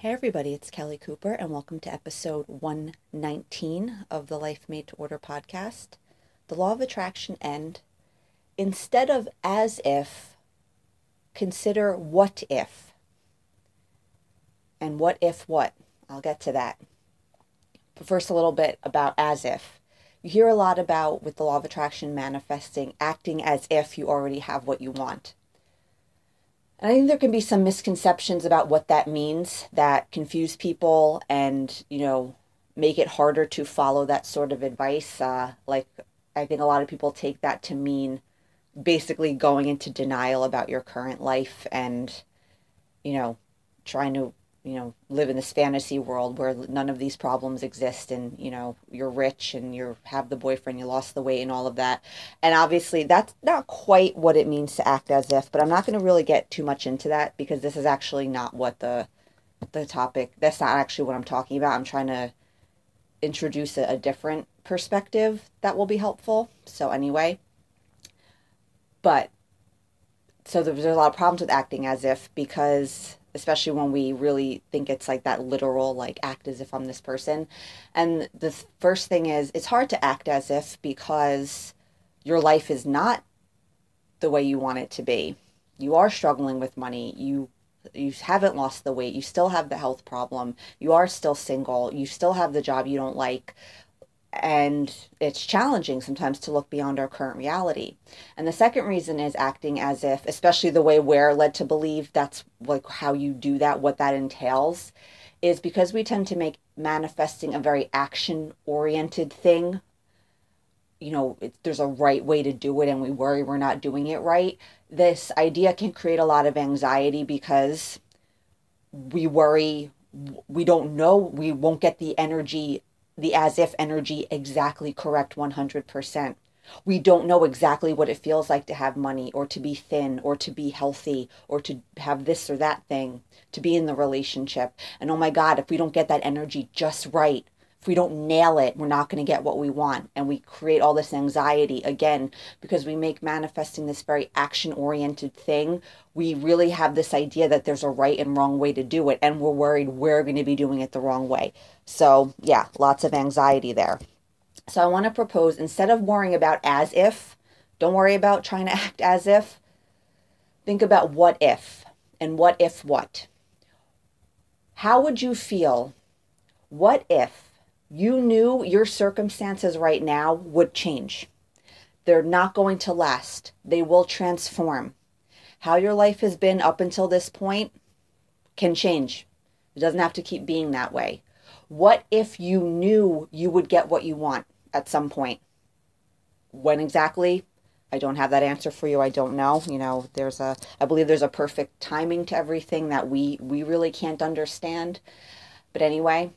Hey, everybody, it's Kelly Cooper, and welcome to episode 119 of the Life Made to Order podcast. The Law of Attraction and instead of as if, consider what if. And what if what? I'll get to that. But first, a little bit about as if. You hear a lot about, with the Law of Attraction, manifesting, acting as if you already have what you want. And I think there can be some misconceptions about what that means that confuse people and, you know, make it harder to follow that sort of advice. Uh, like, I think a lot of people take that to mean basically going into denial about your current life and, you know, trying to you know live in this fantasy world where none of these problems exist and you know you're rich and you have the boyfriend you lost the weight and all of that. And obviously that's not quite what it means to act as if but i'm not going to really get too much into that because this is actually not what the the topic that's not actually what i'm talking about. I'm trying to introduce a, a different perspective that will be helpful. So anyway but so there's a lot of problems with acting as if because especially when we really think it's like that literal like act as if i'm this person. And the first thing is it's hard to act as if because your life is not the way you want it to be. You are struggling with money. You you haven't lost the weight. You still have the health problem. You are still single. You still have the job you don't like and it's challenging sometimes to look beyond our current reality. And the second reason is acting as if, especially the way we're led to believe that's like how you do that, what that entails, is because we tend to make manifesting a very action oriented thing. You know, it, there's a right way to do it, and we worry we're not doing it right. This idea can create a lot of anxiety because we worry we don't know, we won't get the energy the as if energy exactly correct 100%. We don't know exactly what it feels like to have money or to be thin or to be healthy or to have this or that thing, to be in the relationship. And oh my God, if we don't get that energy just right, if we don't nail it, we're not going to get what we want. And we create all this anxiety again because we make manifesting this very action oriented thing. We really have this idea that there's a right and wrong way to do it. And we're worried we're going to be doing it the wrong way. So, yeah, lots of anxiety there. So, I want to propose instead of worrying about as if, don't worry about trying to act as if. Think about what if and what if what. How would you feel? What if you knew your circumstances right now would change. They're not going to last, they will transform. How your life has been up until this point can change. It doesn't have to keep being that way. What if you knew you would get what you want at some point? When exactly? I don't have that answer for you. I don't know. You know, there's a I believe there's a perfect timing to everything that we we really can't understand. But anyway,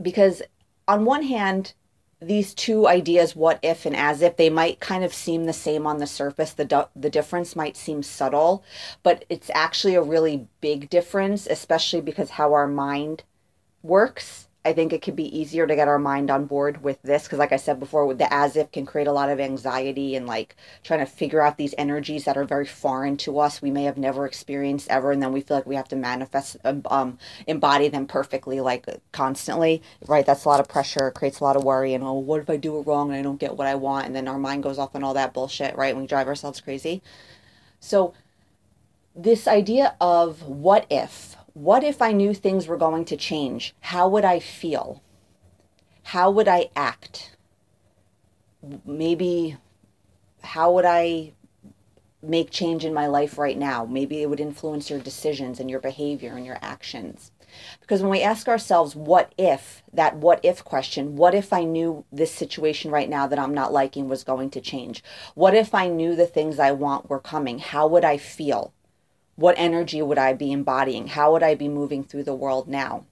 because on one hand, these two ideas, what if and as if, they might kind of seem the same on the surface. The, the difference might seem subtle, but it's actually a really big difference, especially because how our mind works I think it could be easier to get our mind on board with this because, like I said before, the as if can create a lot of anxiety and like trying to figure out these energies that are very foreign to us. We may have never experienced ever, and then we feel like we have to manifest, um, um embody them perfectly, like constantly. Right? That's a lot of pressure. Creates a lot of worry. And oh, what if I do it wrong and I don't get what I want? And then our mind goes off on all that bullshit. Right? And we drive ourselves crazy. So, this idea of what if what if I knew things were going to change? How would I feel? How would I act? Maybe, how would I make change in my life right now? Maybe it would influence your decisions and your behavior and your actions. Because when we ask ourselves, what if, that what if question, what if I knew this situation right now that I'm not liking was going to change? What if I knew the things I want were coming? How would I feel? What energy would I be embodying? How would I be moving through the world now?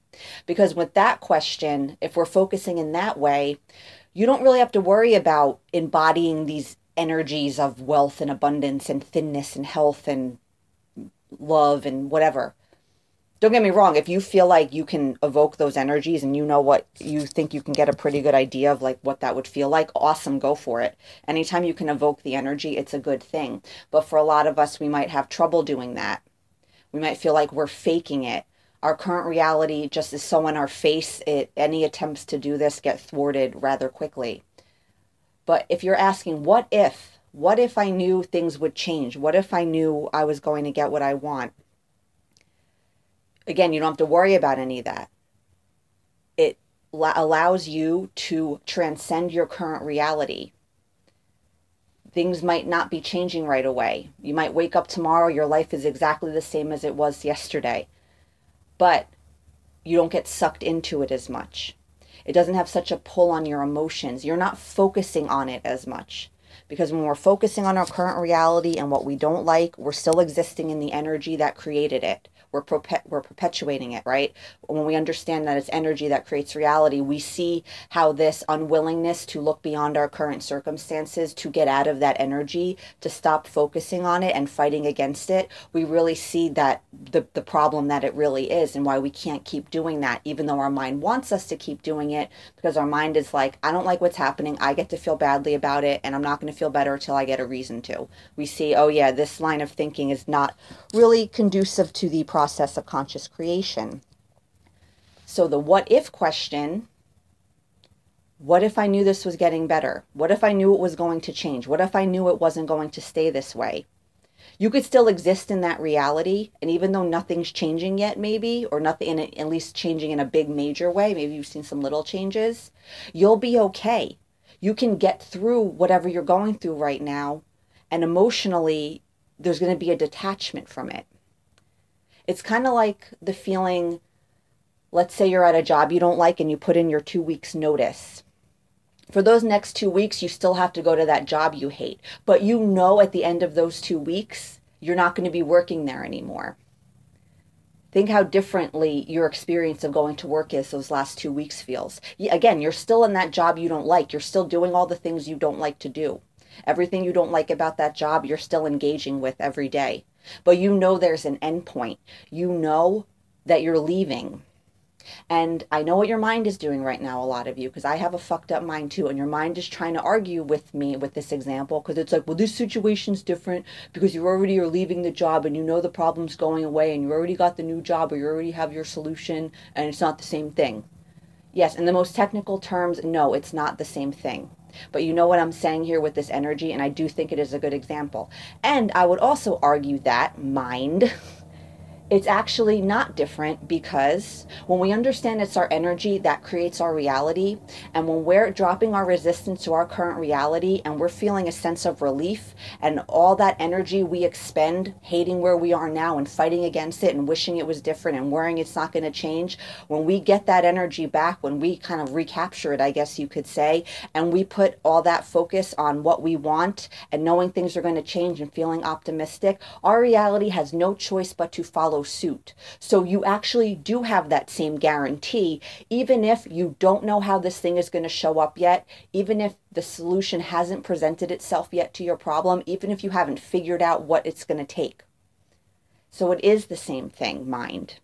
Because with that question, if we're focusing in that way, you don't really have to worry about embodying these energies of wealth and abundance and thinness and health and love and whatever don't get me wrong if you feel like you can evoke those energies and you know what you think you can get a pretty good idea of like what that would feel like awesome go for it. Anytime you can evoke the energy it's a good thing. But for a lot of us we might have trouble doing that. We might feel like we're faking it. Our current reality just is so in our face it any attempts to do this get thwarted rather quickly. But if you're asking what if? What if i knew things would change? What if i knew i was going to get what i want again you don't have to worry about any of that it allows you to transcend your current reality things might not be changing right away. You might wake up tomorrow, your life is exactly the same as it was yesterday but you don't get sucked into it as much. It doesn't have such a pull on your emotions. You're not focusing on it as much. Because when we're focusing on our current reality and what we don't like, we're still existing in the energy that created it we're, perpe- we're perpetuating it, right? When we understand that it's energy that creates reality, we see how this unwillingness to look beyond our current circumstances, to get out of that energy, to stop focusing on it and fighting against it, we really see that the, the problem that it really is and why we can't keep doing that, even though our mind wants us to keep doing it, because our mind is like, I don't like what's happening. I get to feel badly about it, and I'm not going to feel better until I get a reason to. We see, oh, yeah, this line of thinking is not really conducive to the process process of conscious creation. So the what if question what if I knew this was getting better? What if I knew it was going to change? What if I knew it wasn't going to stay this way? You could still exist in that reality, and even though nothing's changing yet, maybe, or nothing, at least changing in a big major way, maybe you've seen some little changes, you'll be okay. You can get through whatever you're going through right now, and emotionally, there's going to be a detachment from it. It's kind of like the feeling let's say you're at a job you don't like and you put in your two weeks notice. For those next two weeks, you still have to go to that job you hate. But you know at the end of those two weeks, you're not going to be working there anymore. Think how differently your experience of going to work is those last two weeks feels. Again, you're still in that job you don't like. You're still doing all the things you don't like to do. Everything you don't like about that job, you're still engaging with every day but you know there's an endpoint. You know that you're leaving. And I know what your mind is doing right now, a lot of you, because I have a fucked up mind too. And your mind is trying to argue with me with this example because it's like, well, this situation's different because you already are leaving the job and you know the problem's going away and you already got the new job or you already have your solution and it's not the same thing. Yes, in the most technical terms, no, it's not the same thing. But you know what I'm saying here with this energy, and I do think it is a good example. And I would also argue that mind it's actually not different because when we understand it's our energy that creates our reality, and when we're dropping our resistance to our current reality and we're feeling a sense of relief, and all that energy we expend hating where we are now and fighting against it and wishing it was different and worrying it's not going to change, when we get that energy back, when we kind of recapture it, I guess you could say, and we put all that focus on what we want and knowing things are going to change and feeling optimistic, our reality has no choice but to follow suit. So you actually do have that same guarantee, even if you don't know how this thing is going to show up yet, even if the solution hasn't presented itself yet to your problem, even if you haven't figured out what it's going to take. So it is the same thing, mind.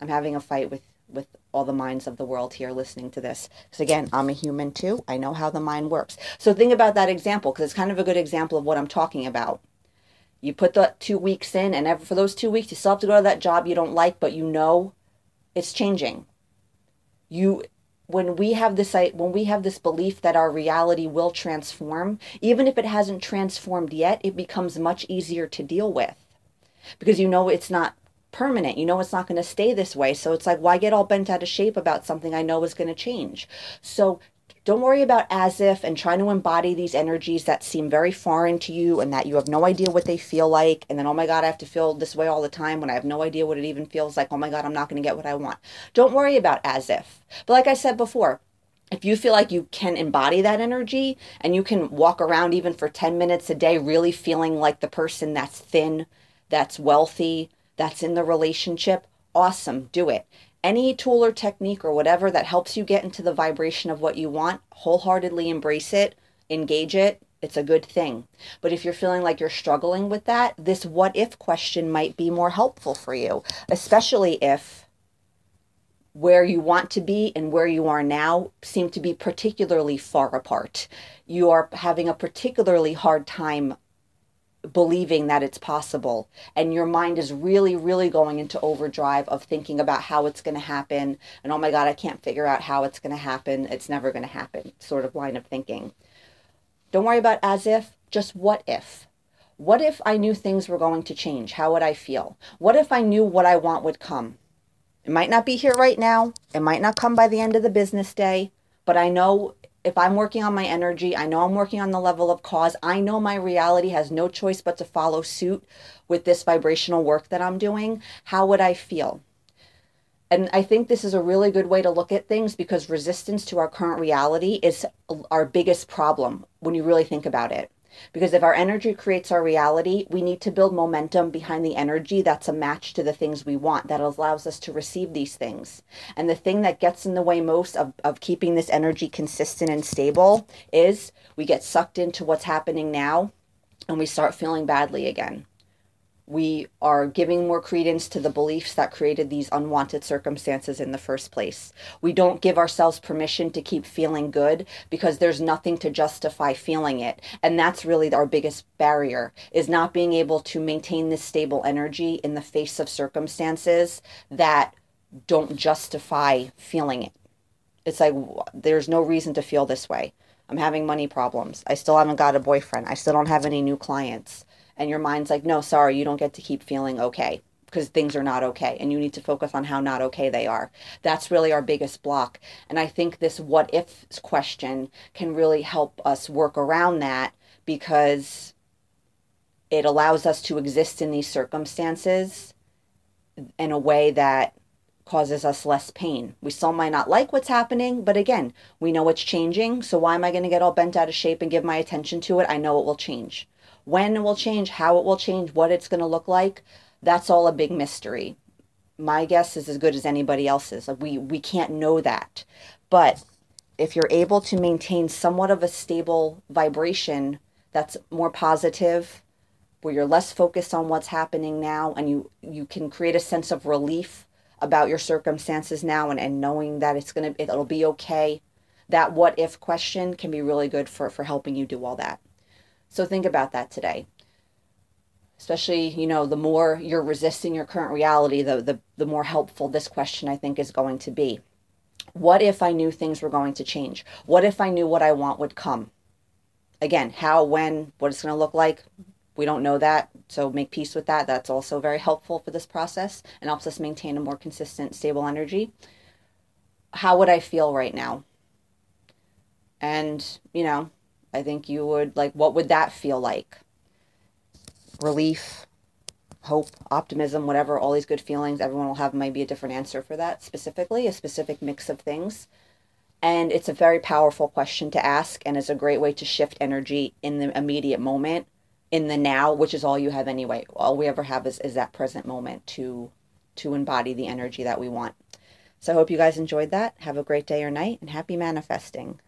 I'm having a fight with with all the minds of the world here listening to this. Because again, I'm a human too. I know how the mind works. So think about that example because it's kind of a good example of what I'm talking about. You put the two weeks in, and for those two weeks, you still have to go to that job you don't like, but you know it's changing. You when we have this when we have this belief that our reality will transform even if it hasn't transformed yet it becomes much easier to deal with. Because you know it's not permanent. You know it's not going to stay this way. So it's like why get all bent out of shape about something i know is going to change? So don't worry about as if and trying to embody these energies that seem very foreign to you and that you have no idea what they feel like. And then, oh my God, I have to feel this way all the time when I have no idea what it even feels like. Oh my God, I'm not going to get what I want. Don't worry about as if. But like I said before, if you feel like you can embody that energy and you can walk around even for 10 minutes a day, really feeling like the person that's thin, that's wealthy, that's in the relationship, awesome, do it any tool or technique or whatever that helps you get into the vibration of what you want, wholeheartedly embrace it, engage it. It's a good thing. But if you're feeling like you're struggling with that, this what if question might be more helpful for you, especially if where you want to be and where you are now seem to be particularly far apart. You are having a particularly hard time believing that it's possible. And your mind is really really going into overdrive of thinking about how it's going to happen. And oh my god i can't figure out how it's going to happen. It's never going to happen sort of line of thinking. Don't worry about as if just what if. What if i knew things were going to change? How would i feel? What if i knew what i want would come? It might not be here right now. It might not come by the end of the business day but i know if I'm working on my energy, I know I'm working on the level of cause. I know my reality has no choice but to follow suit with this vibrational work that I'm doing. How would I feel? And I think this is a really good way to look at things because resistance to our current reality is our biggest problem when you really think about it. Because if our energy creates our reality, we need to build momentum behind the energy that's a match to the things we want, that allows us to receive these things. And the thing that gets in the way most of, of keeping this energy consistent and stable is we get sucked into what's happening now and we start feeling badly again we are giving more credence to the beliefs that created these unwanted circumstances in the first place. We don't give ourselves permission to keep feeling good because there's nothing to justify feeling it. And that's really our biggest barrier is not being able to maintain this stable energy in the face of circumstances that don't justify feeling it. It's like there's no reason to feel this way. I'm having money problems. I still haven't got a boyfriend. I still don't have any new clients and your mind's like, no, sorry, you don't get to keep feeling okay because things are not okay and you need to focus on how not okay they are. That's really our biggest block. And I think this what if question can really help us work around that because it allows us to exist in these circumstances in a way that causes us less pain. We still might not like what's happening, but again, we know it's changing. So why am I going to get all bent out of shape and give my attention to it? I know it will change. When it will change, how it will change, what it's going to look like, that's all a big mystery. My guess is as good as anybody else's. We we can't know that. But if you're able to maintain somewhat of a stable vibration that's more positive, where you're less focused on what's happening now and you you can create a sense of relief about your circumstances now and, and knowing that it's gonna it'll be okay that what if question can be really good for for helping you do all that so think about that today. Especially, you know, the more you're resisting your current reality, the, the, the more helpful this question I think is going to be. What if I knew things were going to change? What if I knew what I want would come? Again, how, when, what it's going to look like, we don't know that. So make peace with that. That's also very helpful for this process and helps us maintain a more consistent, stable energy. How would I feel right now? And, you know, I think you would like, what would that feel like? Relief, hope, optimism, whatever, all these good feelings. Everyone will have maybe a different answer for that specifically, a specific mix of things. And it's a very powerful question to ask, and it's a great way to shift energy in the immediate moment, in the now, which is all you have anyway. All we ever have is, is that present moment to to embody the energy that we want. So I hope you guys enjoyed that. Have a great day or night, and happy manifesting.